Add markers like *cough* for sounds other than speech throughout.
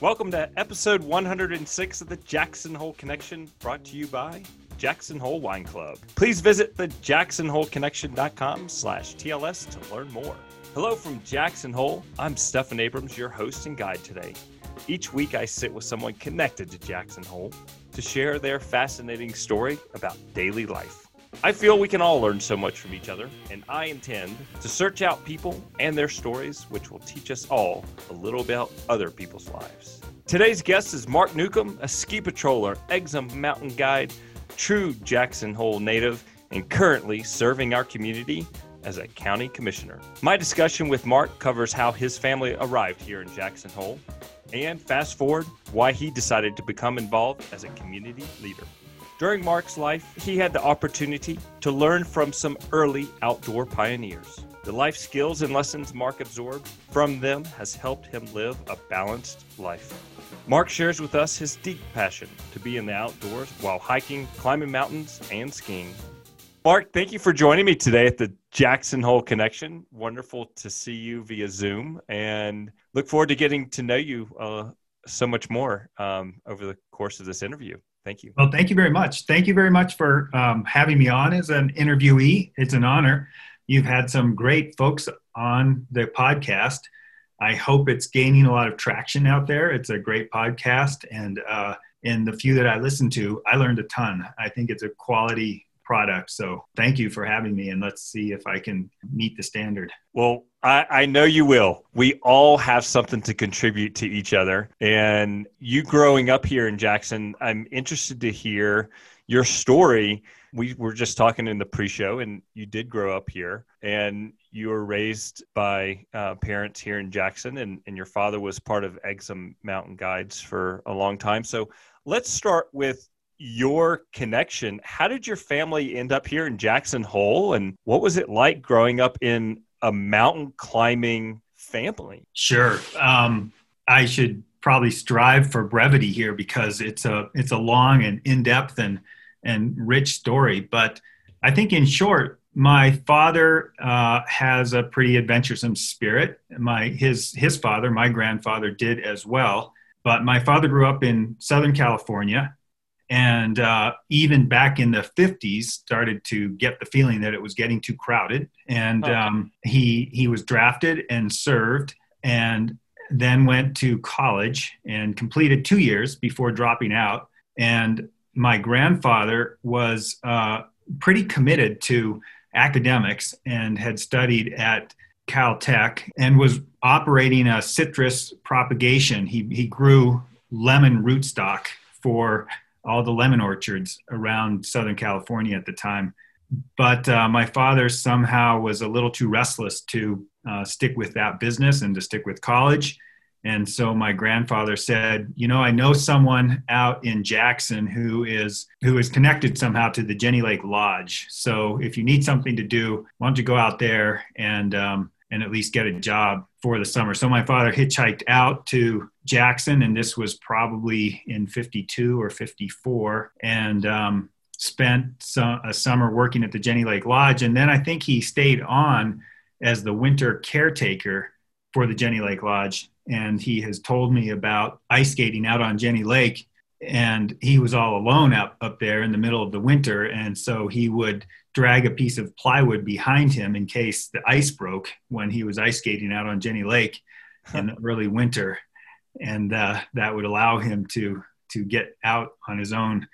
Welcome to episode 106 of the Jackson Hole Connection, brought to you by Jackson Hole Wine Club. Please visit the jacksonholeconnection.com slash TLS to learn more. Hello from Jackson Hole. I'm Stephan Abrams, your host and guide today. Each week I sit with someone connected to Jackson Hole to share their fascinating story about daily life. I feel we can all learn so much from each other, and I intend to search out people and their stories, which will teach us all a little about other people's lives. Today's guest is Mark Newcomb, a ski patroller, Exum mountain guide, true Jackson Hole native, and currently serving our community as a county commissioner. My discussion with Mark covers how his family arrived here in Jackson Hole, and fast forward, why he decided to become involved as a community leader. During Mark's life, he had the opportunity to learn from some early outdoor pioneers. The life skills and lessons Mark absorbed from them has helped him live a balanced life. Mark shares with us his deep passion to be in the outdoors while hiking, climbing mountains, and skiing. Mark, thank you for joining me today at the Jackson Hole Connection. Wonderful to see you via Zoom and look forward to getting to know you uh, so much more um, over the course of this interview. Thank you. Well, thank you very much. Thank you very much for um, having me on as an interviewee. It's an honor. You've had some great folks on the podcast. I hope it's gaining a lot of traction out there. It's a great podcast, and uh, in the few that I listened to, I learned a ton. I think it's a quality product. So thank you for having me, and let's see if I can meet the standard. Well, I, I, know you will. We all have something to contribute to each other. And you growing up here in Jackson, I'm interested to hear your story. We were just talking in the pre show, and you did grow up here, and you were raised by uh, parents here in Jackson, and, and your father was part of Exum Mountain Guides for a long time. So let's start with your connection. How did your family end up here in Jackson Hole? And what was it like growing up in a mountain climbing family? Sure. Um, I should probably strive for brevity here because it's a it's a long and in-depth and and rich story. But I think in short, my father uh, has a pretty adventuresome spirit. My his his father, my grandfather, did as well. But my father grew up in Southern California and uh, even back in the 50s started to get the feeling that it was getting too crowded. And okay. um, he he was drafted and served and then went to college and completed two years before dropping out. And my grandfather was uh, pretty committed to academics and had studied at caltech and was operating a citrus propagation. He, he grew lemon rootstock for all the lemon orchards around Southern California at the time. But uh, my father somehow was a little too restless to uh, stick with that business and to stick with college. And so my grandfather said, "You know, I know someone out in Jackson who is who is connected somehow to the Jenny Lake Lodge. So if you need something to do, why don't you go out there and um, and at least get a job for the summer?" So my father hitchhiked out to Jackson, and this was probably in 52 or 54, and um, spent some, a summer working at the Jenny Lake Lodge. And then I think he stayed on as the winter caretaker for the Jenny Lake Lodge. And he has told me about ice skating out on Jenny Lake. And he was all alone up, up there in the middle of the winter. And so he would drag a piece of plywood behind him in case the ice broke when he was ice skating out on Jenny Lake *laughs* in the early winter and uh, that would allow him to to get out on his own.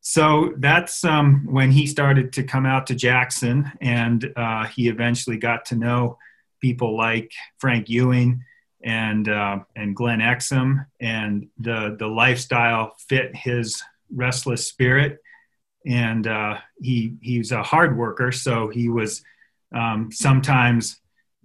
So that's um, when he started to come out to Jackson, and uh, he eventually got to know people like Frank Ewing and uh, and Glenn Exum, and the the lifestyle fit his restless spirit. And uh, he he's a hard worker, so he was um, sometimes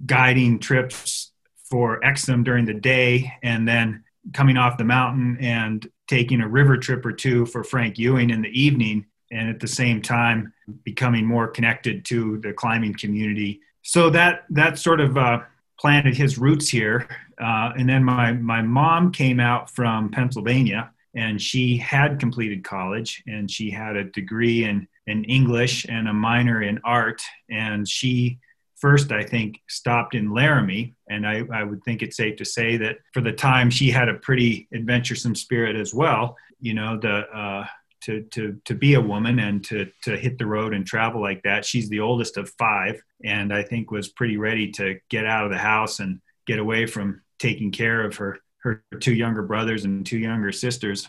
guiding trips for Exum during the day and then coming off the mountain and taking a river trip or two for Frank Ewing in the evening and at the same time becoming more connected to the climbing community. So that that sort of uh, planted his roots here. Uh, and then my my mom came out from Pennsylvania and she had completed college and she had a degree in in English and a minor in art and she first, I think, stopped in Laramie. And I, I would think it's safe to say that for the time, she had a pretty adventuresome spirit as well. You know, the, uh, to, to, to be a woman and to, to hit the road and travel like that. She's the oldest of five, and I think was pretty ready to get out of the house and get away from taking care of her, her two younger brothers and two younger sisters.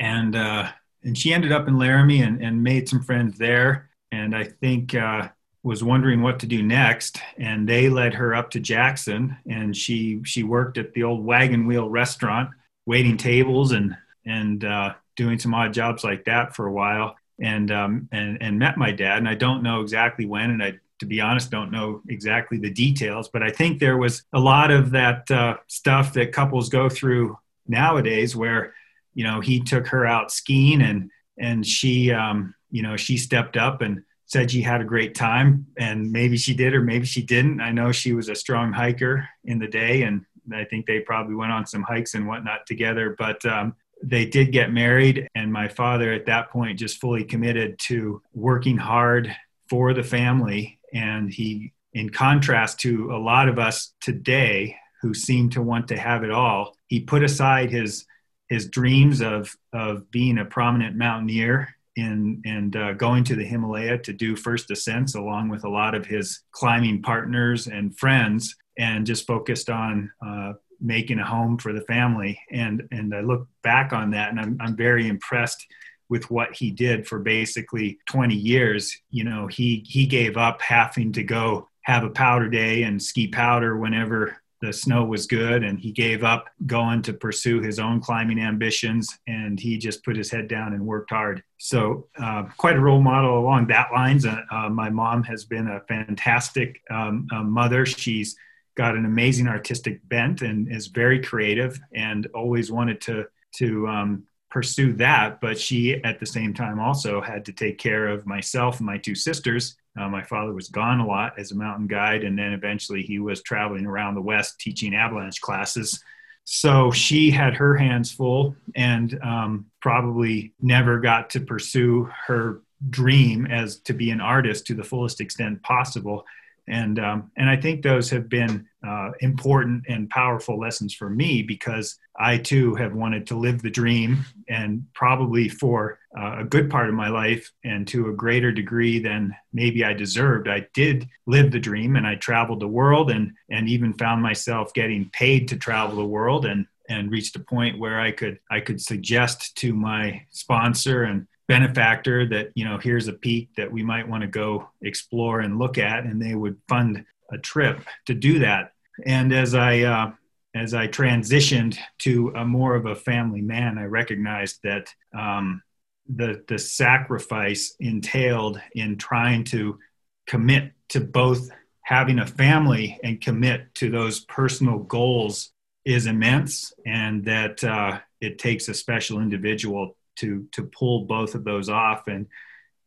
And, uh, and she ended up in Laramie and, and made some friends there. And I think uh, was wondering what to do next. And they led her up to Jackson, and she she worked at the old Wagon Wheel restaurant, waiting tables and and uh, doing some odd jobs like that for a while. And um, and and met my dad. And I don't know exactly when, and I to be honest, don't know exactly the details, but I think there was a lot of that uh, stuff that couples go through nowadays where you know he took her out skiing and and she um, you know she stepped up and said she had a great time and maybe she did or maybe she didn't. I know she was a strong hiker in the day and i think they probably went on some hikes and whatnot together but um, they did get married and my father at that point just fully committed to working hard for the family and he in contrast to a lot of us today who seem to want to have it all he put aside his his dreams of of being a prominent mountaineer in and uh, going to the Himalaya to do first ascents along with a lot of his climbing partners and friends, and just focused on uh, making a home for the family. And and I look back on that, and I'm I'm very impressed with what he did for basically 20 years. You know, he he gave up having to go have a powder day and ski powder whenever the snow was good and he gave up going to pursue his own climbing ambitions and he just put his head down and worked hard so uh, quite a role model along that lines uh, uh, my mom has been a fantastic um, uh, mother she's got an amazing artistic bent and is very creative and always wanted to to um, pursue that but she at the same time also had to take care of myself and my two sisters uh, my father was gone a lot as a mountain guide, and then eventually he was traveling around the West teaching avalanche classes. So she had her hands full and um, probably never got to pursue her dream as to be an artist to the fullest extent possible and um, and I think those have been uh, important and powerful lessons for me because I too have wanted to live the dream and probably for uh, a good part of my life and to a greater degree than maybe I deserved. I did live the dream and I traveled the world and and even found myself getting paid to travel the world and and reached a point where I could I could suggest to my sponsor and benefactor that you know here's a peak that we might want to go explore and look at and they would fund a trip to do that and as i uh, as i transitioned to a more of a family man i recognized that um, the the sacrifice entailed in trying to commit to both having a family and commit to those personal goals is immense and that uh, it takes a special individual to to pull both of those off. And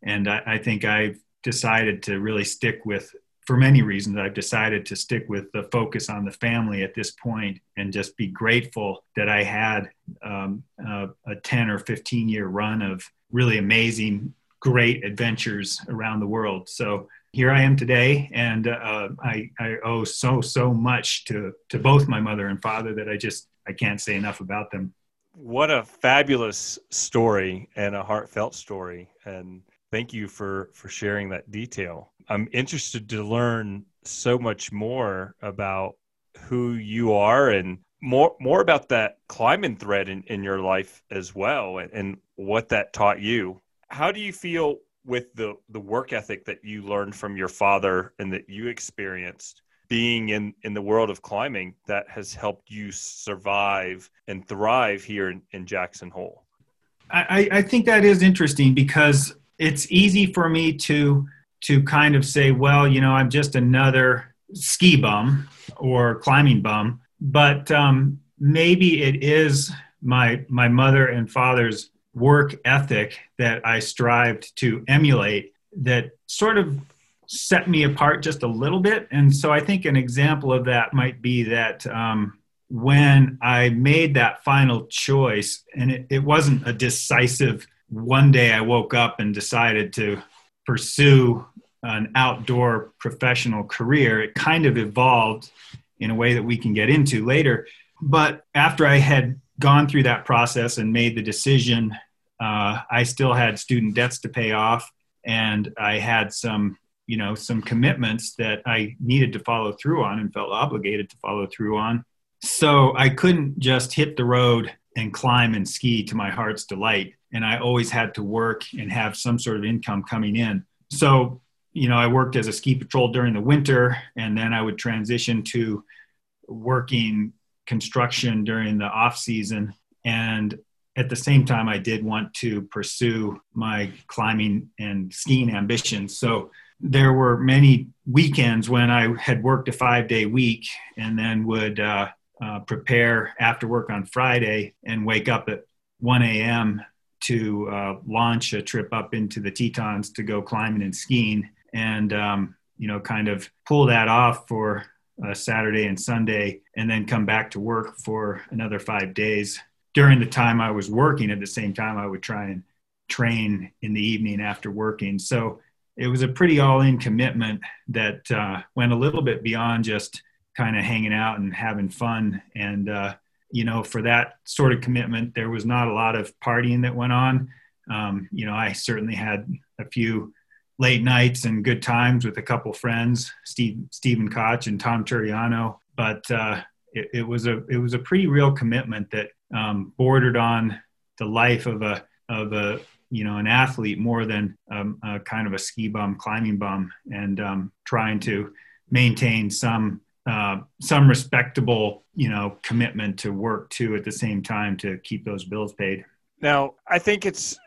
and I, I think I've decided to really stick with for many reasons I've decided to stick with the focus on the family at this point and just be grateful that I had um, a, a 10 or 15 year run of really amazing great adventures around the world. So here I am today, and uh, I, I owe so so much to to both my mother and father that I just I can't say enough about them. What a fabulous story and a heartfelt story. And thank you for for sharing that detail i'm interested to learn so much more about who you are and more more about that climbing thread in, in your life as well and, and what that taught you how do you feel with the the work ethic that you learned from your father and that you experienced being in in the world of climbing that has helped you survive and thrive here in, in Jackson Hole? I, I think that is interesting because it's easy for me to to kind of say, well, you know, I'm just another ski bum or climbing bum, but um, maybe it is my my mother and father's work ethic that I strived to emulate that sort of set me apart just a little bit. And so I think an example of that might be that um, when I made that final choice, and it, it wasn't a decisive one day I woke up and decided to pursue an outdoor professional career. It kind of evolved in a way that we can get into later. But after I had gone through that process and made the decision, uh, I still had student debts to pay off, and I had some, you know, some commitments that I needed to follow through on and felt obligated to follow through on. So I couldn't just hit the road and climb and ski to my heart's delight. And I always had to work and have some sort of income coming in. So, you know, I worked as a ski patrol during the winter, and then I would transition to working construction during the off season. And at the same time, I did want to pursue my climbing and skiing ambitions. So there were many weekends when I had worked a five day week and then would uh, uh, prepare after work on Friday and wake up at 1 a.m. to uh, launch a trip up into the Tetons to go climbing and skiing. And, um, you know, kind of pull that off for uh, Saturday and Sunday, and then come back to work for another five days. During the time I was working, at the same time, I would try and train in the evening after working. So it was a pretty all in commitment that uh, went a little bit beyond just kind of hanging out and having fun. And, uh, you know, for that sort of commitment, there was not a lot of partying that went on. Um, you know, I certainly had a few late nights and good times with a couple friends, Steve, Stephen Koch and Tom Turiano. But uh, it, it, was a it was a pretty real commitment that um, bordered on the life of a of a you know an athlete more than um, a kind of a ski bum, climbing bum, and um, trying to maintain some uh, some respectable you know commitment to work too at the same time to keep those bills paid. Now, I think it's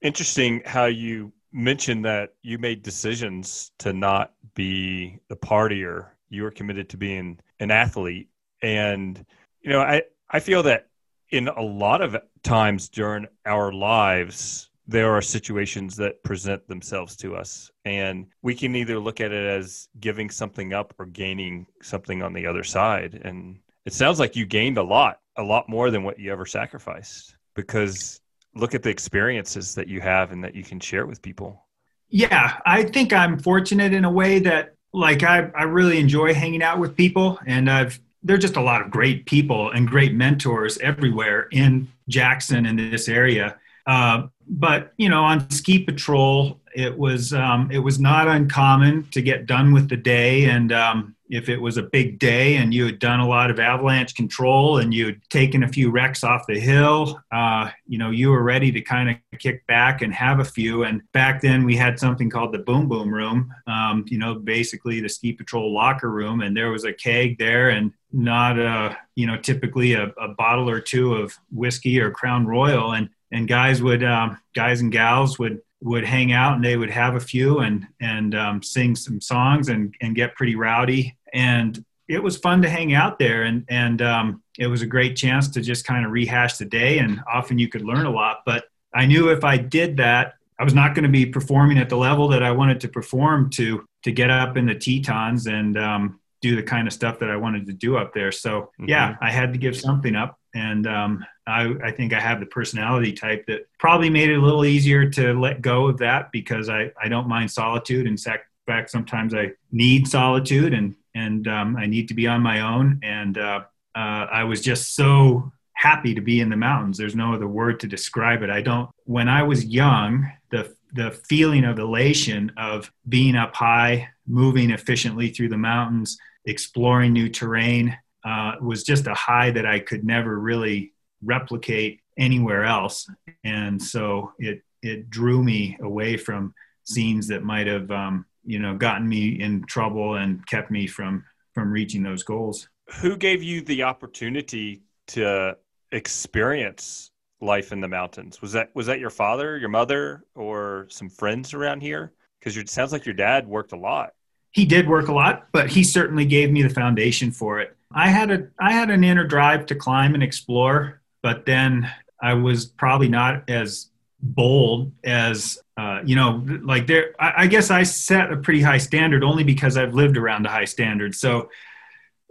interesting how you mentioned that you made decisions to not be the partier. You were committed to being an athlete. And, you know, I, I feel that in a lot of times during our lives, there are situations that present themselves to us. And we can either look at it as giving something up or gaining something on the other side. And it sounds like you gained a lot, a lot more than what you ever sacrificed because look at the experiences that you have and that you can share with people. Yeah, I think I'm fortunate in a way that like I, I really enjoy hanging out with people and I've there're just a lot of great people and great mentors everywhere in Jackson in this area. Uh, but you know, on ski patrol, it was um, it was not uncommon to get done with the day and um, if it was a big day and you had done a lot of avalanche control and you had taken a few wrecks off the hill, uh, you know, you were ready to kind of kick back and have a few. And back then we had something called the boom boom room, um, you know, basically the ski patrol locker room. And there was a keg there and not a, you know, typically a, a bottle or two of whiskey or Crown Royal. And, and guys would, um, guys and gals would would hang out and they would have a few and and um, sing some songs and and get pretty rowdy. And it was fun to hang out there and and um, it was a great chance to just kind of rehash the day and often you could learn a lot. But i knew if i did that i was not going to be performing at the level that i wanted to perform to to get up in the tetons and um, do the kind of stuff that i wanted to do up there. So mm-hmm. yeah i had to give something up and um, I, I, think I have the personality type that probably made it a little easier to let go of that because I, I don't mind solitude. In fact, sometimes I need solitude and and um, I need to be on my own. And uh, uh, I was just so happy to be in the mountains. There's no other word to describe it. I don't. When I was young, the the feeling of elation of being up high, moving efficiently through the mountains, exploring new terrain, uh, was just a high that I could never really replicate anywhere else. And so it it drew me away from scenes that might have um, you know gotten me in trouble and kept me from from reaching those goals. Who gave you the opportunity to experience life in the mountains? Was that was that your father, your mother, or some friends around here? Because it sounds like your dad worked a lot. He did work a lot, but he certainly gave me the foundation for it. I had a I had an inner drive to climb and explore, but then I was probably not as bold as uh, you know like there I, I, guess i set a pretty high standard only because i've lived around a high standard. So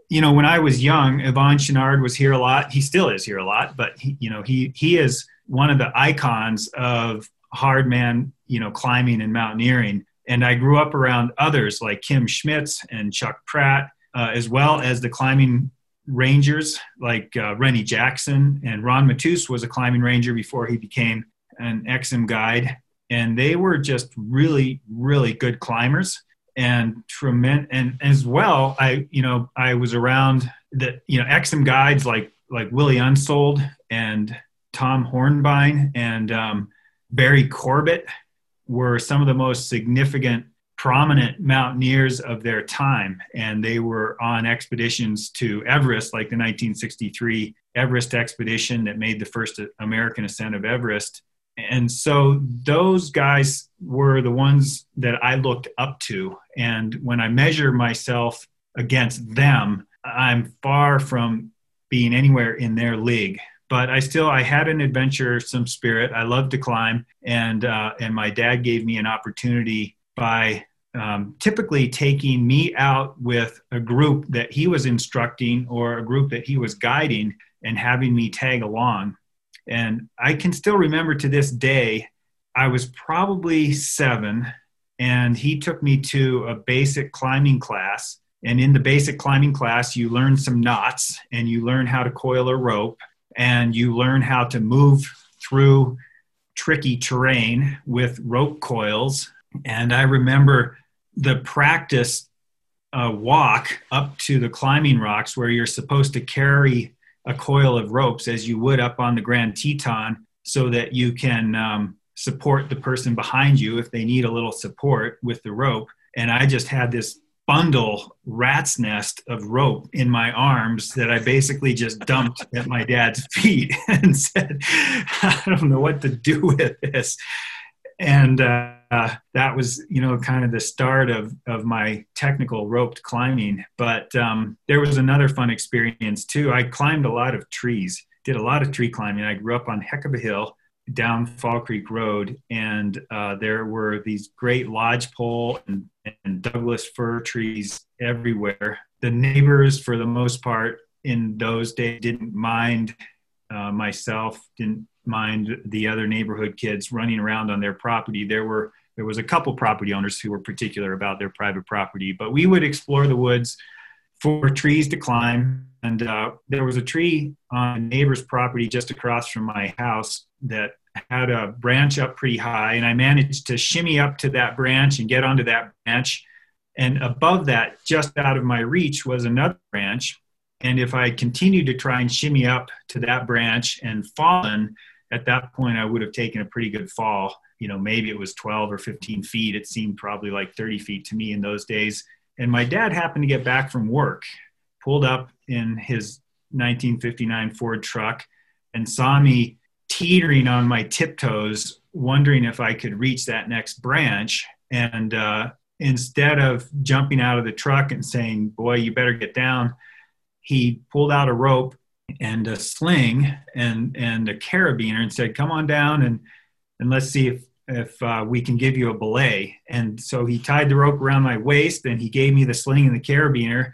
you know when i was young yvon chouinard was here a lot. He still is here a lot but he, you know he he is one of the icons of hard man you know climbing and mountaineering And I grew up around others like Kim Schmitz and Chuck Pratt, uh, as well as the climbing rangers like uh, Renny Jackson. And Ron Matous was a climbing ranger before he became an Exum guide. And they were just really, really good climbers and tremendous. And as well, I, you know, I was around the, you know, Exum guides like, like Willi Unsoeld and Tom Hornbein and um, Barry Corbett were some of the most significant prominent mountaineers of their time. And they were on expeditions to everest like the 1963 everest expedition that made the first american ascent of everest. And so those guys were the ones that i looked up to. And when i measure myself against them i'm far from being anywhere in their league but I still I had an adventure, some spirit. I loved to climb, and uh, and my dad gave me an opportunity by um, typically taking me out with a group that he was instructing or a group that he was guiding and having me tag along. And I can still remember to this day, I was probably seven, and he took me to a basic climbing class. And in the basic climbing class, you learn some knots and you learn how to coil a rope and you learn how to move through tricky terrain with rope coils. And I remember the practice uh, walk up to the climbing rocks where you're supposed to carry a coil of ropes as you would up on the Grand Teton so that you can um, support the person behind you if they need a little support with the rope. And I just had this bundle rat's nest of rope in my arms that I basically just dumped at my dad's *laughs* feet and said, I don't know what to do with this. And uh, that was, you know, kind of the start of, of my technical roped climbing. But um, there was another fun experience too. I climbed a lot of trees, did a lot of tree climbing. I grew up on heck of a hill down Fall Creek Road, and uh, there were these great lodgepole and, and Douglas fir trees everywhere. The neighbors, for the most part, in those days, didn't mind uh, myself, didn't mind the other neighborhood kids running around on their property. There were there was a couple property owners who were particular about their private property, but we would explore the woods for trees to climb. And uh, there was a tree on a neighbor's property just across from my house that had a branch up pretty high, and I managed to shimmy up to that branch and get onto that branch. And above that, just out of my reach, was another branch. And if I continued to try and shimmy up to that branch and fallen, at that point, I would have taken a pretty good fall. You know, maybe it was 12 or 15 feet. It seemed probably like 30 feet to me in those days. And my dad happened to get back from work, pulled up in his 1959 Ford truck, and saw me teetering on my tiptoes, wondering if I could reach that next branch. And uh, instead of jumping out of the truck and saying, Boy, you better get down, he pulled out a rope and a sling and, and a carabiner and said, Come on down and, and let's see if, if uh, we can give you a belay. And so he tied the rope around my waist and he gave me the sling and the carabiner.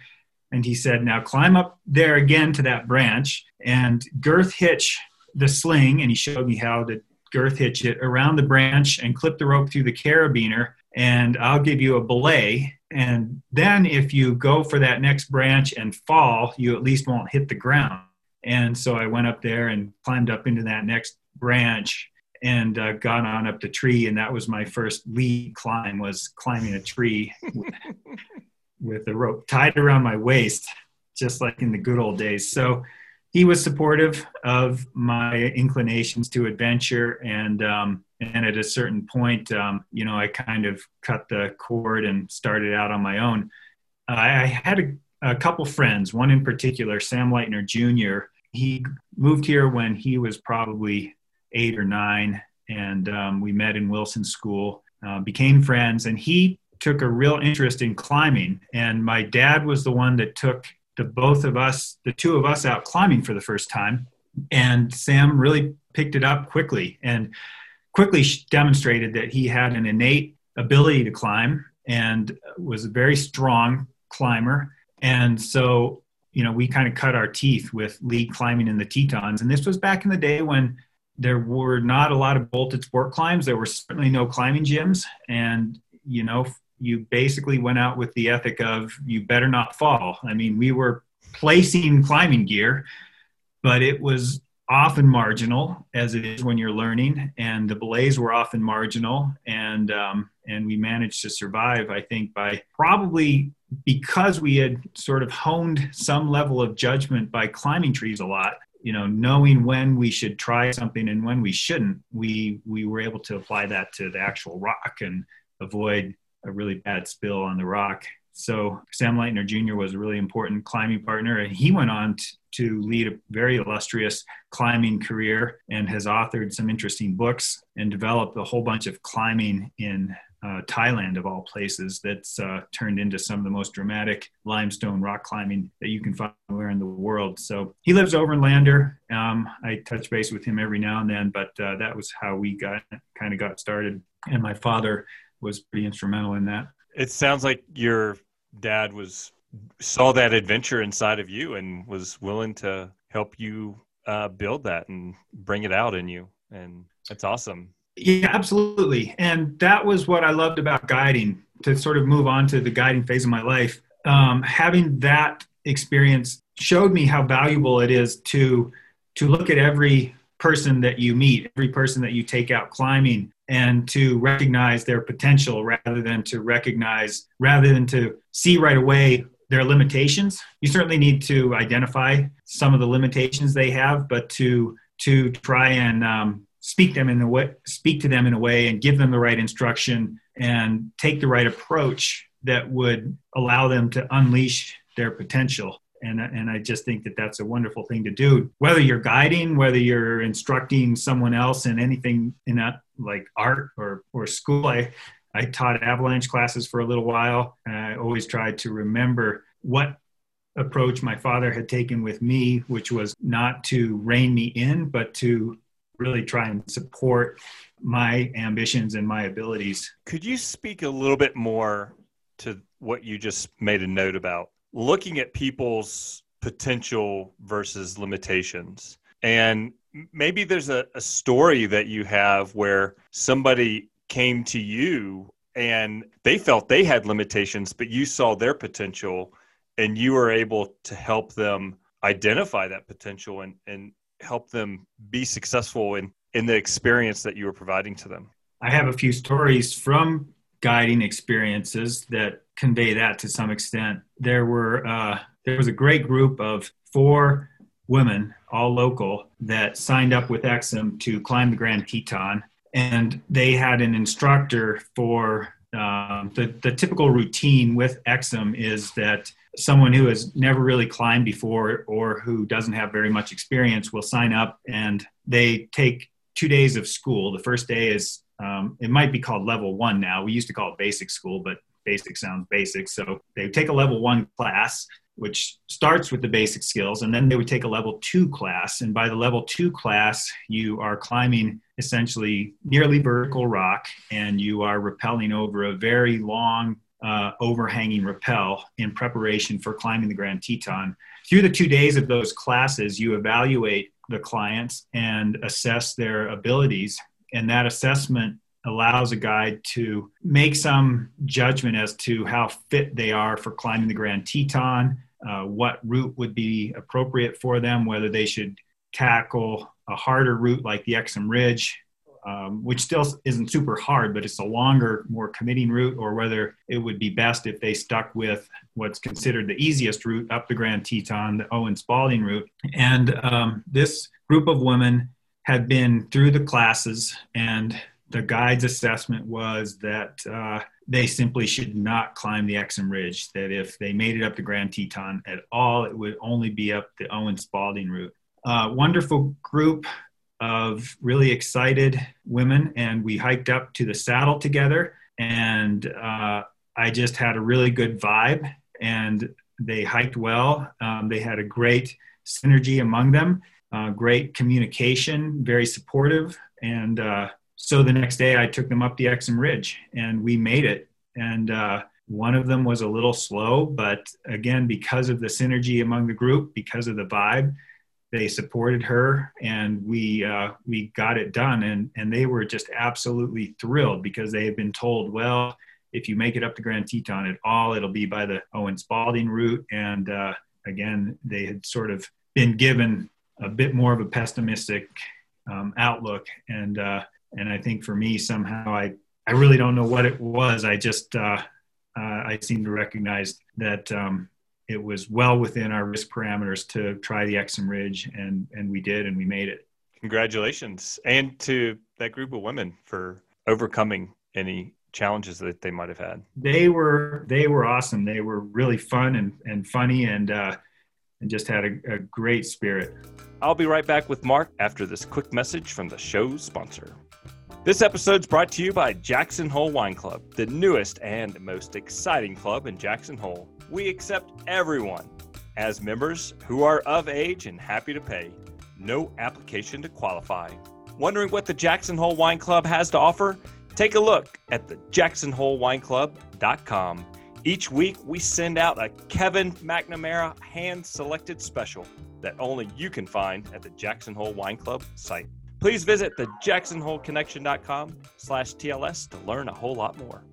And he said, Now climb up there again to that branch and girth hitch the sling and he showed me how to girth hitch it around the branch and clip the rope through the carabiner and I'll give you a belay. And then if you go for that next branch and fall, you at least won't hit the ground. And so I went up there and climbed up into that next branch and uh, got on up the tree. And that was my first lead climb was climbing a tree with, *laughs* with a rope tied around my waist, just like in the good old days. So he was supportive of my inclinations to adventure and um, and at a certain point um, you know i kind of cut the cord and started out on my own i had a, a couple friends one in particular sam lightner jr he moved here when he was probably eight or nine and um, we met in wilson school uh, became friends and he took a real interest in climbing and my dad was the one that took the both of us, the two of us out climbing for the first time. And Sam really picked it up quickly and quickly demonstrated that he had an innate ability to climb and was a very strong climber. And so, you know, we kind of cut our teeth with lead climbing in the Tetons. And this was back in the day when there were not a lot of bolted sport climbs. There were certainly no climbing gyms. And you know, you basically went out with the ethic of you better not fall. I mean, we were placing climbing gear, but it was often marginal as it is when you're learning and the belays were often marginal and um, and we managed to survive i think by probably because we had sort of honed some level of judgment by climbing trees a lot you know knowing when we should try something and when we shouldn't we we were able to apply that to the actual rock and avoid a really bad spill on the rock so Sam Lightner Jr. was a really important climbing partner, and he went on to lead a very illustrious climbing career and has authored some interesting books and developed a whole bunch of climbing in uh, Thailand, of all places, that's uh, turned into some of the most dramatic limestone rock climbing that you can find anywhere in the world. So he lives over in Lander. Um, I touch base with him every now and then, but uh, that was how we got kind of got started. And my father was pretty instrumental in that. It sounds like your dad was saw that adventure inside of you and was willing to help you uh, build that and bring it out in you and that's awesome yeah absolutely. And that was what i loved about guiding to sort of move on to the guiding phase of my life. Um, having that experience showed me how valuable it is to to look at every person that you meet every person that you take out climbing and to recognize their potential rather than to recognize rather than to see right away their limitations. You certainly need to identify some of the limitations they have but to to try and um, speak them in the way speak to them in a way and give them the right instruction and take the right approach that would allow them to unleash their potential and and I just think that that's a wonderful thing to do. Whether you're guiding, whether you're instructing someone else in anything in that like art or or school, I I taught avalanche classes for a little while, and I always tried to remember what approach my father had taken with me, which was not to rein me in, but to really try and support my ambitions and my abilities. Could you speak a little bit more to what you just made a note about? looking at people's potential versus limitations. And maybe there's a, a story that you have where somebody came to you and they felt they had limitations, but you saw their potential and you were able to help them identify that potential and, and help them be successful in, in the experience that you were providing to them. I have a few stories from guiding experiences that convey that to some extent. There were uh, there was a great group of four women, all local, that signed up with Exum to climb the Grand Teton, and they had an instructor for um, the the typical routine with Exum is that someone who has never really climbed before or who doesn't have very much experience will sign up and they take two days of school. The first day is um, it might be called level one now. We used to call it basic school, but basic sounds basic. So they take a level one class, which starts with the basic skills, and then they would take a level two class. And by the level two class, you are climbing essentially nearly vertical rock and you are rappelling over a very long uh, overhanging rappel in preparation for climbing the Grand Teton. Through the two days of those classes, you evaluate the clients and assess their abilities. And that assessment allows a guide to make some judgment as to how fit they are for climbing the Grand Teton, uh, what route would be appropriate for them, whether they should tackle a harder route like the Exum Ridge, um, which still isn't super hard, but it's a longer, more committing route, or whether it would be best if they stuck with what's considered the easiest route up the Grand Teton, the Owen Spalding route. And um, this group of women had been through the classes and the guide's assessment was that uh, they simply should not climb the Exum Ridge. That if they made it up to Grand Teton at all, it would only be up the Owen Spalding route. Uh, wonderful group of really excited women, and we hiked up to the saddle together. And uh, I just had a really good vibe, and they hiked well. Um, they had a great synergy among them, uh, great communication, very supportive, and uh, so the next day I took them up the Exum Ridge and we made it. And uh, one of them was a little slow, but again, because of the synergy among the group, because of the vibe, they supported her and we uh, we got it done. And and they were just absolutely thrilled because they had been told, well, if you make it up to Grand Teton at all, it'll be by the Owen Spalding route. And uh, again, they had sort of been given a bit more of a pessimistic um, outlook. And uh, and I think for me, somehow I I really don't know what it was. I just uh, uh, I seem to recognize that um, it was well within our risk parameters to try the Exum Ridge, and and we did, and we made it. Congratulations, and to that group of women for overcoming any challenges that they might have had. They were they were awesome. They were really fun and and funny, and uh, and just had a, a great spirit. I'll be right back with Mark after this quick message from the show's sponsor. This episode's brought to you by Jackson Hole Wine Club, the newest and most exciting club in Jackson Hole. We accept everyone as members who are of age and happy to pay. No application to qualify. Wondering what the Jackson Hole Wine Club has to offer? Take a look at the jacksonholewineclub.com. Each week, we send out a Kevin McNamara hand selected special that only you can find at the Jackson Hole Wine Club site. Please visit the jacksonholeconnection.com slash TLS to learn a whole lot more.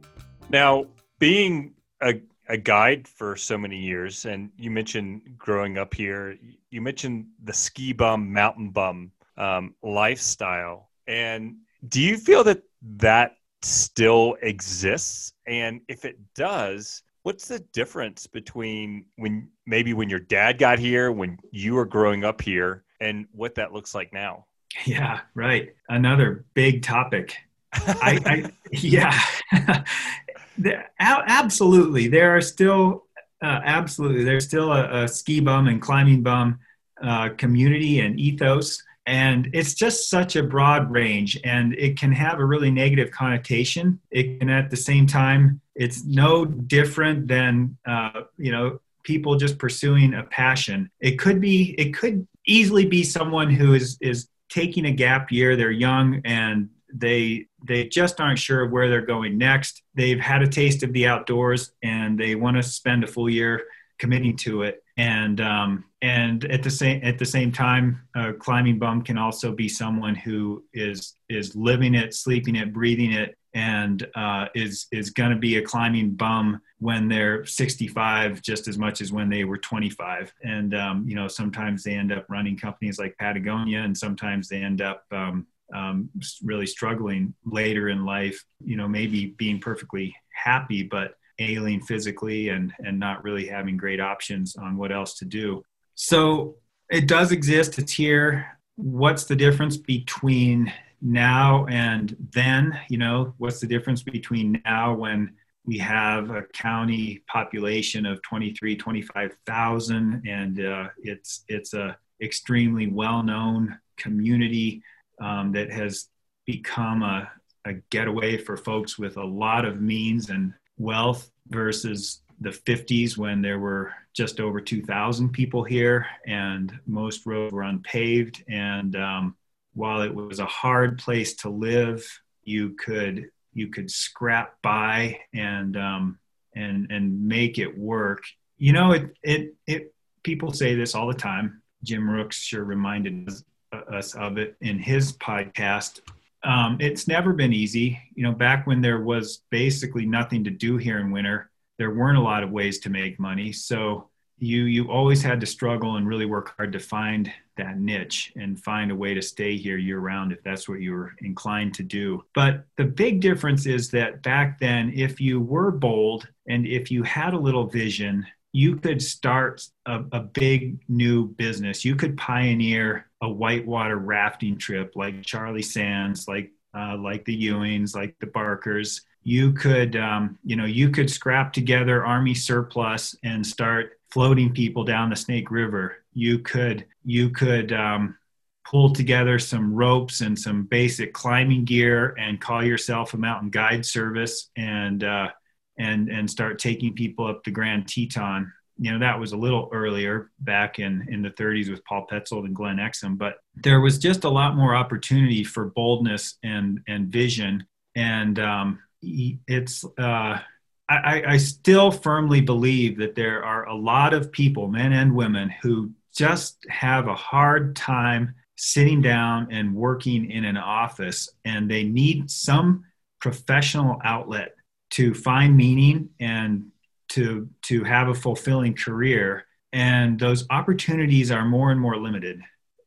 Now, being a, a guide for so many years, and you mentioned growing up here, you mentioned the ski bum, mountain bum um, lifestyle. And do you feel that that still exists? And if it does, what's the difference between when maybe when your dad got here, when you were growing up here, and what that looks like now? *laughs* Yeah, right. Another big topic. I, I *laughs* yeah, *laughs* absolutely. There are still uh, absolutely there's still a, a, ski bum and climbing bum uh, community and ethos. And it's just such a broad range and it can have a really negative connotation. It can at the same time it's no different than uh, you know people just pursuing a passion. It could be it could easily be someone who is is taking a gap year they're young and they they just aren't sure where they're going next. They've had a taste of the outdoors and they want to spend a full year committing to it. And um, and at the same at the same time a climbing bum can also be someone who is is living it sleeping it breathing it and uh, is is going to be a climbing bum when they're 65 just as much as when they were 25 and um, you know sometimes they end up running companies like patagonia and sometimes they end up um, um, really struggling later in life you know maybe being perfectly happy but ailing physically and and not really having great options on what else to do. So it does exist. It's here. What's the difference between now and then? You know, what's the difference between now when we have a county population of 23, 25,000, and uh, it's it's a extremely well-known community um, that has become a, a getaway for folks with a lot of means and wealth versus the 50s when there were just over 2,000 people here and most roads were unpaved. And um, while it was a hard place to live, you could you could scrap by and um, and and make it work. You know, it it it. People say this all the time. Jim Rooks sure reminded us of it in his podcast um, it's never been easy. You know, back when there was basically nothing to do here in winter, there weren't a lot of ways to make money. So you you always had to struggle and really work hard to find that niche and find a way to stay here year round if that's what you were inclined to do. But the big difference is that back then, if you were bold and if you had a little vision, you could start a, a big new business. You could pioneer a whitewater rafting trip like Charlie Sands, like uh, like the Ewings, like the Barkers. You could, um, you know, you could scrap together army surplus and start floating people down the Snake River. You could, you could um, pull together some ropes and some basic climbing gear and call yourself a mountain guide service and uh, and and start taking people up the Grand Teton you know that was a little earlier back in in the 30s with Paul Petzoldt and Glenn Exum, but there was just a lot more opportunity for boldness and and vision, and um, it's. Uh, I, I still firmly believe that there are a lot of people, men and women, who just have a hard time sitting down and working in an office, and they need some professional outlet to find meaning and to to have a fulfilling career. And those opportunities are more and more limited.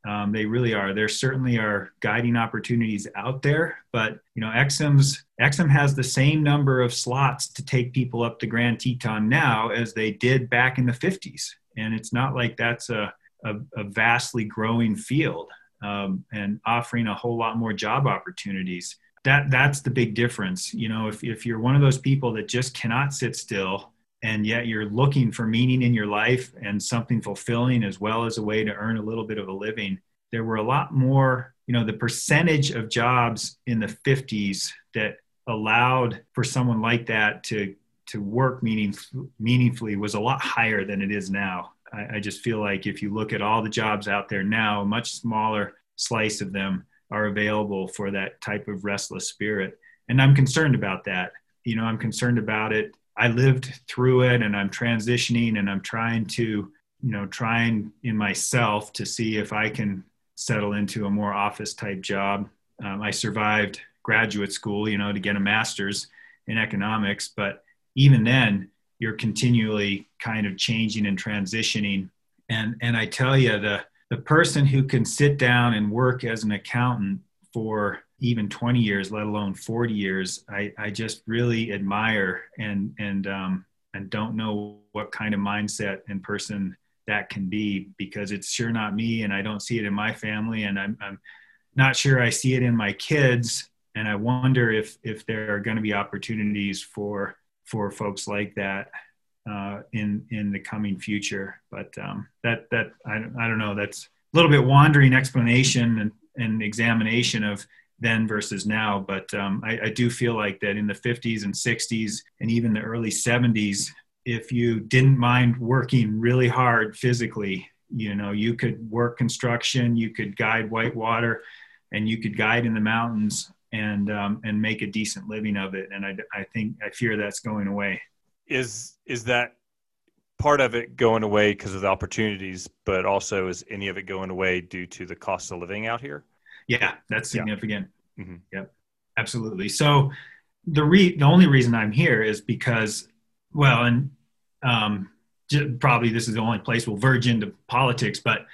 Um, they really are. There certainly are guiding opportunities out there but you know exum's exim has the same number of slots to take people up the grand teton now as they did back in the 50s and it's not like that's a, a, a vastly growing field um, and offering a whole lot more job opportunities that that's the big difference. You know if, if you're one of those people that just cannot sit still and yet you're looking for meaning in your life and something fulfilling as well as a way to earn a little bit of a living there were a lot more you know the percentage of jobs in the 50s that allowed for someone like that to to work meaning, meaningfully was a lot higher than it is now. I, I just feel like if you look at all the jobs out there now a much smaller slice of them are available for that type of restless spirit. And I'm concerned about that. You know, I'm concerned about it. I lived through it and I'm transitioning and I'm trying to, you know, trying in myself to see if I can settle into a more office type job. Um, I survived graduate school, you know, to get a master's in economics, but even then, you're continually kind of changing and transitioning. And and I tell you, the the person who can sit down and work as an accountant for even 20 years, let alone 40 years, I, I just really admire and and um, and don't know what kind of mindset and person that can be because it's sure not me, and I don't see it in my family, and I'm, I'm not sure I see it in my kids, and I wonder if if there are going to be opportunities for for folks like that uh, in in the coming future. But um, that that I, I don't know. That's a little bit wandering explanation and, and examination of then versus now. But um, I, I, do feel like that in the 50s and 60s and even the early 70s, if you didn't mind working really hard physically, you know, you could work construction, you could guide whitewater, and you could guide in the mountains and um, and make a decent living of it. And I, I think I fear that's going away is is that part of it going away because of the opportunities, but also is any of it going away due to the cost of living out here? Yeah, that's significant. Yeah. Mm-hmm. Yep, absolutely. So the re the only reason I'm here is because, well, and um, probably this is the only place we'll verge into politics, but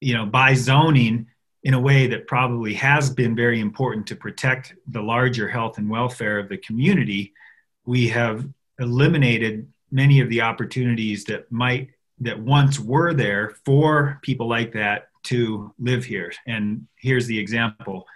you know, by zoning in a way that probably has been very important to protect the larger health and welfare of the community, we have eliminated many of the opportunities that might that once were there for people like that to live here. And here's the example.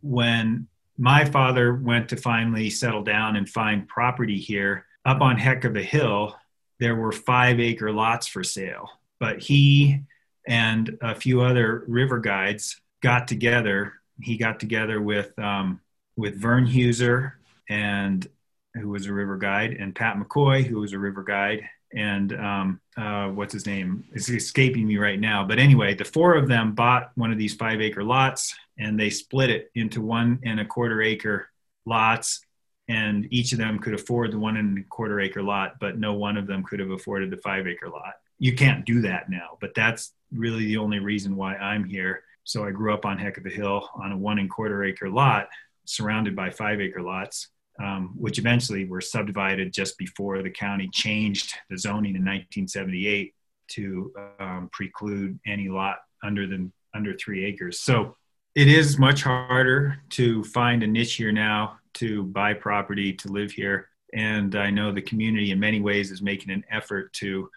When my father went to finally settle down and find property here, up on Heck of a Hill, there were five acre lots for sale. But he and a few other river guides got together. He got together with um, with Verne Huser and who was a river guide, and Pat McCoy, who was a river guide, and um, uh, what's his name? It's escaping me right now. But anyway, the four of them bought one of these five acre lots and they split it into one and a quarter acre lots. And each of them could afford the one and a quarter acre lot, but no one of them could have afforded the five acre lot. You can't do that now, but that's really the only reason why I'm here. So I grew up on Heck of a Hill on a one and quarter acre lot surrounded by five acre lots um, which eventually were subdivided just before the county changed the zoning in 1978 to um, preclude any lot under than under three acres. So it is much harder to find a niche here now to buy property to live here. And I know the community in many ways is making an effort to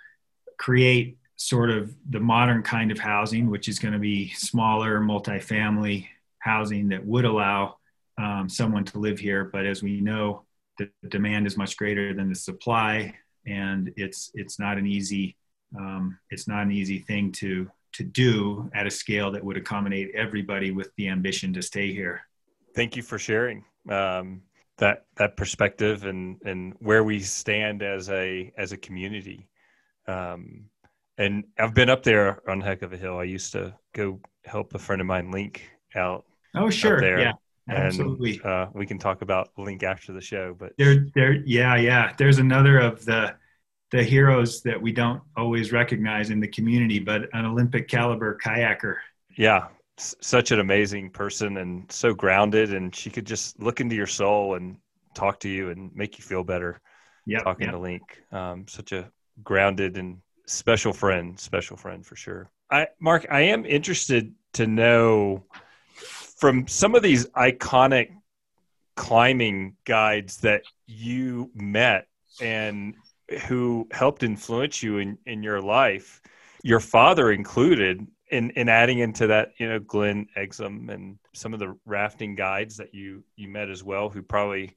create sort of the modern kind of housing, which is going to be smaller, multifamily housing that would allow um, someone to live here. But as we know, the demand is much greater than the supply, and it's it's not an easy um, it's not an easy thing to to do at a scale that would accommodate everybody with the ambition to stay here. Thank you for sharing um, that that perspective and and where we stand as a as a community. Um, and I've been up there on Heck of a Hill. I used to go help a friend of mine link out. Oh, sure. There. Yeah. Absolutely. And, uh, we can talk about Link after the show, but there, there, yeah, yeah. There's another of the the heroes that we don't always recognize in the community, but an Olympic caliber kayaker. Yeah, s- such an amazing person and so grounded, and she could just look into your soul and talk to you and make you feel better. Yeah, talking yep. to Link, um, such a grounded and special friend, special friend for sure. I, Mark, I am interested to know from some of these iconic climbing guides that you met and who helped influence you in, in your life, your father included, in, in adding into that, you know, Glenn Exum and some of the rafting guides that you you met as well, who probably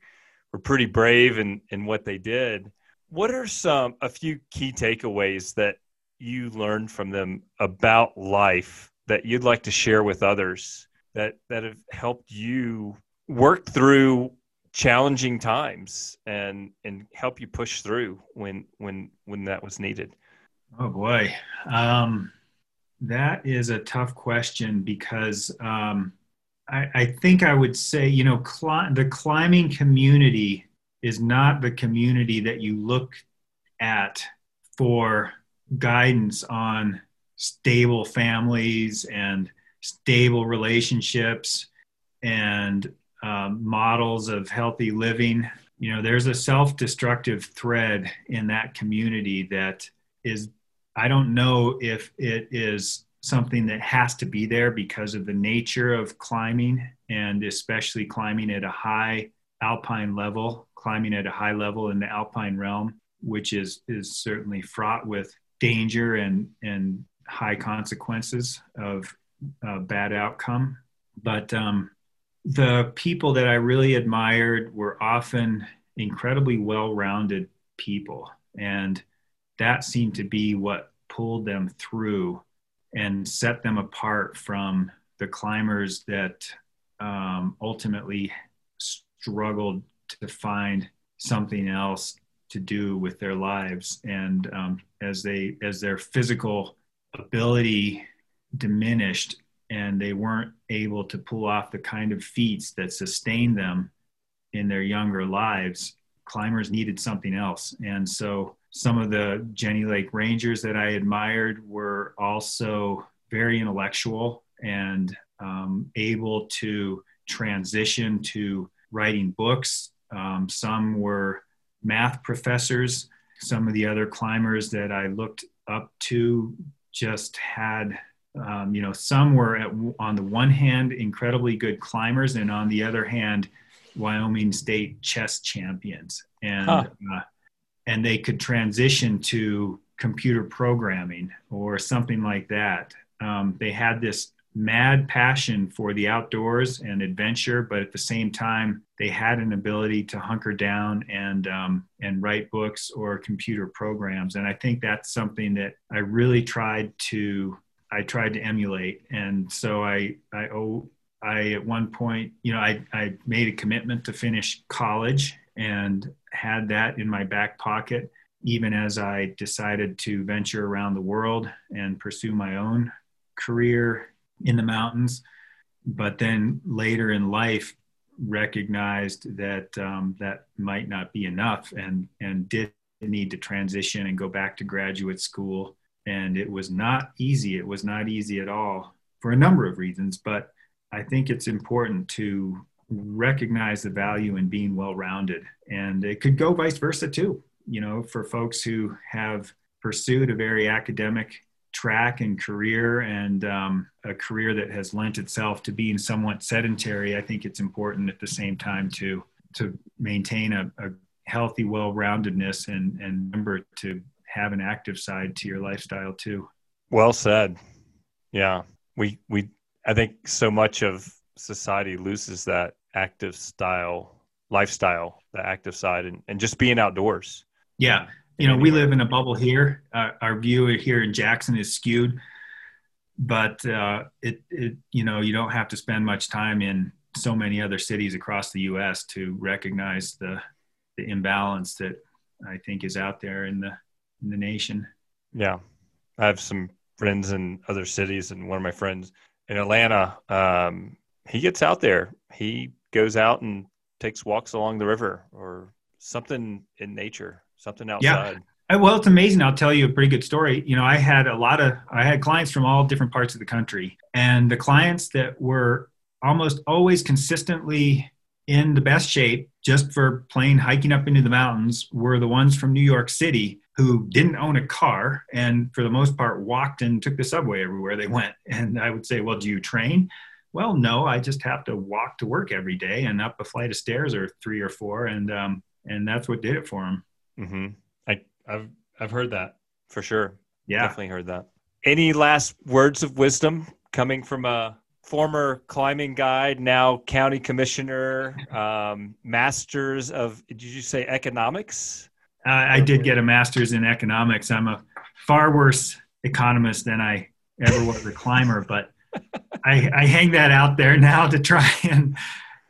were pretty brave in, in what they did. What are some a few key takeaways that you learned from them about life that you'd like to share with others that that have helped you work through challenging times and and help you push through when when when that was needed? Oh boy. Um, that is a tough question because um, I, I, think i would say you know cl- the climbing community is not the community that you look at for guidance on stable families and stable relationships and um, models of healthy living. You know, there's a self destructive thread in that community that is, I don't know if it is something that has to be there because of the nature of climbing and especially climbing at a high alpine level, climbing at a high level in the alpine realm, which is, is certainly fraught with danger and, and high consequences of a bad outcome. But um, the people that I really admired were often incredibly well rounded people. And that seemed to be what pulled them through and set them apart from the climbers that um, ultimately struggled to find something else to do with their lives and um, as they as their physical ability diminished and they weren't able to pull off the kind of feats that sustained them in their younger lives climbers needed something else and so some of the jenny lake rangers that i admired were also very intellectual and um, able to transition to writing books um, some were math professors. Some of the other climbers that I looked up to just had, um, you know, some were at, on the one hand incredibly good climbers, and on the other hand, Wyoming State chess champions, and huh. uh, and they could transition to computer programming or something like that. Um, they had this mad passion for the outdoors and adventure, but at the same time, they had an ability to hunker down and um, and write books or computer programs. And I think that's something that I really tried to I tried to emulate. And so I I oh I at one point you know I I made a commitment to finish college and had that in my back pocket even as I decided to venture around the world and pursue my own career in the mountains, but then later in life recognized that um, that might not be enough and and did need to transition and go back to graduate school and it was not easy. It was not easy at all for a number of reasons but i think it's important to recognize the value in being well rounded and it could go vice versa too. You know for folks who have pursued a very academic track and career and um, a career that has lent itself to being somewhat sedentary, I think it's important at the same time to to maintain a, a healthy, well-roundedness and and remember to have an active side to your lifestyle too. Well said. Yeah, we we I think so much of society loses that active style lifestyle, the active side, and, and just being outdoors. Yeah, you know, we live in a bubble here. Uh, our view here in Jackson is skewed, but uh, it, it, you know, you don't have to spend much time in so many other cities across the U.S. to recognize the the imbalance that I think is out there in the in the nation. Yeah, I have some friends in other cities, and one of my friends in Atlanta, um, he gets out there. He goes out and takes walks along the river or something in nature something outside. Yeah. Well, it's amazing. I'll tell you a pretty good story. You know, I had a lot of, I had clients from all different parts of the country, and the clients that were almost always consistently in the best shape just for plain hiking up into the mountains were the ones from New York City who didn't own a car and for the most part walked and took the subway everywhere they went. *laughs* And I would say, well, do you train? Well, no, I just have to walk to work every day and up a flight of stairs or three or four. And, um, and that's what did it for him. Mm-hmm. I, I've, I've heard that for sure. Yeah. Definitely heard that. Any last words of wisdom coming from a former climbing guide, now county commissioner, um, masters of, did you say economics? Uh, I did get a master's in economics. I'm a far worse economist than I ever was a climber, but I, I, hang that out there now to try and,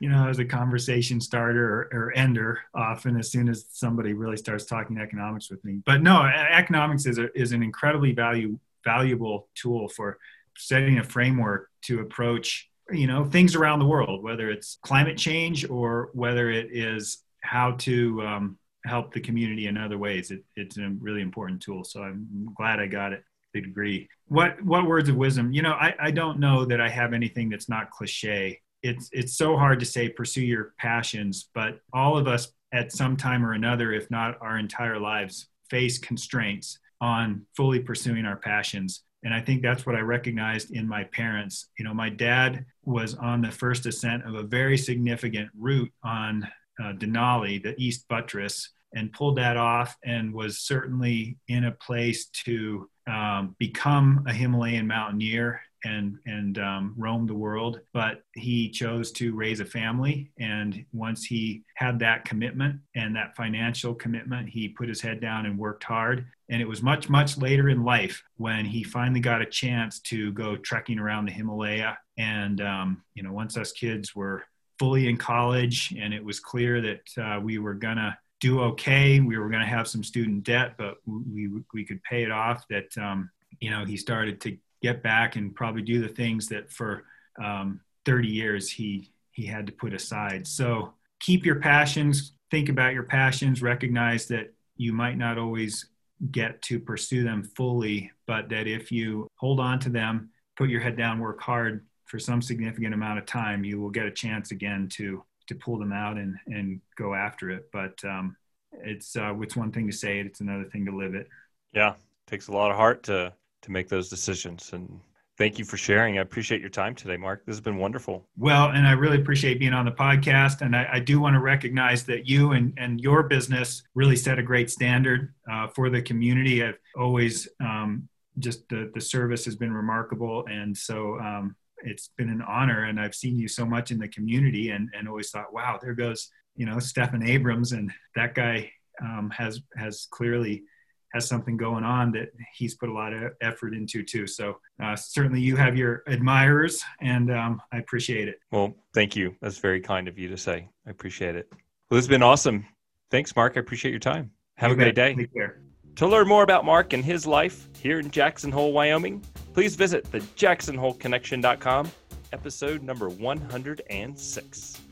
you know, as a conversation starter or, or, ender often as soon as somebody really starts talking economics with me. But no, economics is, a, is an incredibly value, valuable tool for setting a framework to approach, you know, things around the world, whether it's climate change or whether it is how to um, help the community in other ways. It, it's a really important tool. So I'm glad I got it the degree. What what words of wisdom? You know, I, I don't know that I have anything that's not cliche. It's it's so hard to say pursue your passions, but all of us at some time or another, if not our entire lives, face constraints on fully pursuing our passions. And I think that's what I recognized in my parents. You know, my dad was on the first ascent of a very significant route on uh, Denali, the East Buttress, and pulled that off and was certainly in a place to um, become a Himalayan mountaineer and and um, roam the world. But he chose to raise a family, and once he had that commitment and that financial commitment, he put his head down and worked hard. And it was much much later in life when he finally got a chance to go trekking around the Himalaya. And um, you know, once us kids were fully in college, and it was clear that uh, we were gonna do okay. We were going to have some student debt, but we we could pay it off. That um, you know he started to get back and probably do the things that for um, 30 years he he had to put aside. So keep your passions. Think about your passions. Recognize that you might not always get to pursue them fully, but that if you hold on to them, put your head down, work hard for some significant amount of time, you will get a chance again to to pull them out and and go after it. But um, it's uh, it's one thing to say it; it's another thing to live it. Yeah, it takes a lot of heart to to make those decisions. And thank you for sharing. I appreciate your time today, Mark. This has been wonderful. Well, and I really appreciate being on the podcast. And I, I do want to recognize that you and, and your business really set a great standard uh, for the community. I've always um, just the, the service has been remarkable. And so um, it's been an honor and I've seen you so much in the community and, and always thought, wow, there goes, you know, Stephan Abrams and that guy um, has, has clearly has something going on that he's put a lot of effort into too. So uh, certainly you have your admirers and um, I appreciate it. Well, thank you. That's very kind of you to say. I appreciate it. Well, this has been awesome. Thanks, Mark. I appreciate your time. Have you a great day. Take care. To learn more about Mark and his life here in Jackson Hole, Wyoming, please visit the jacksonholeconnection.com, episode number 106.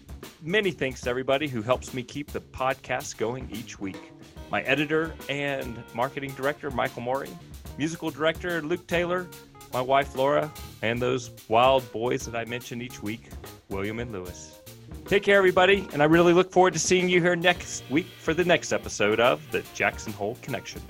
Many thanks to everybody who helps me keep the podcast going each week. My editor and marketing director, Michael Moeri, musical director, Luke Taylor, my wife, Laura, and those wild boys that I mention each week, William and Lewis. Take care, everybody, and I really look forward to seeing you here next week for the next episode of the Jackson Hole Connection.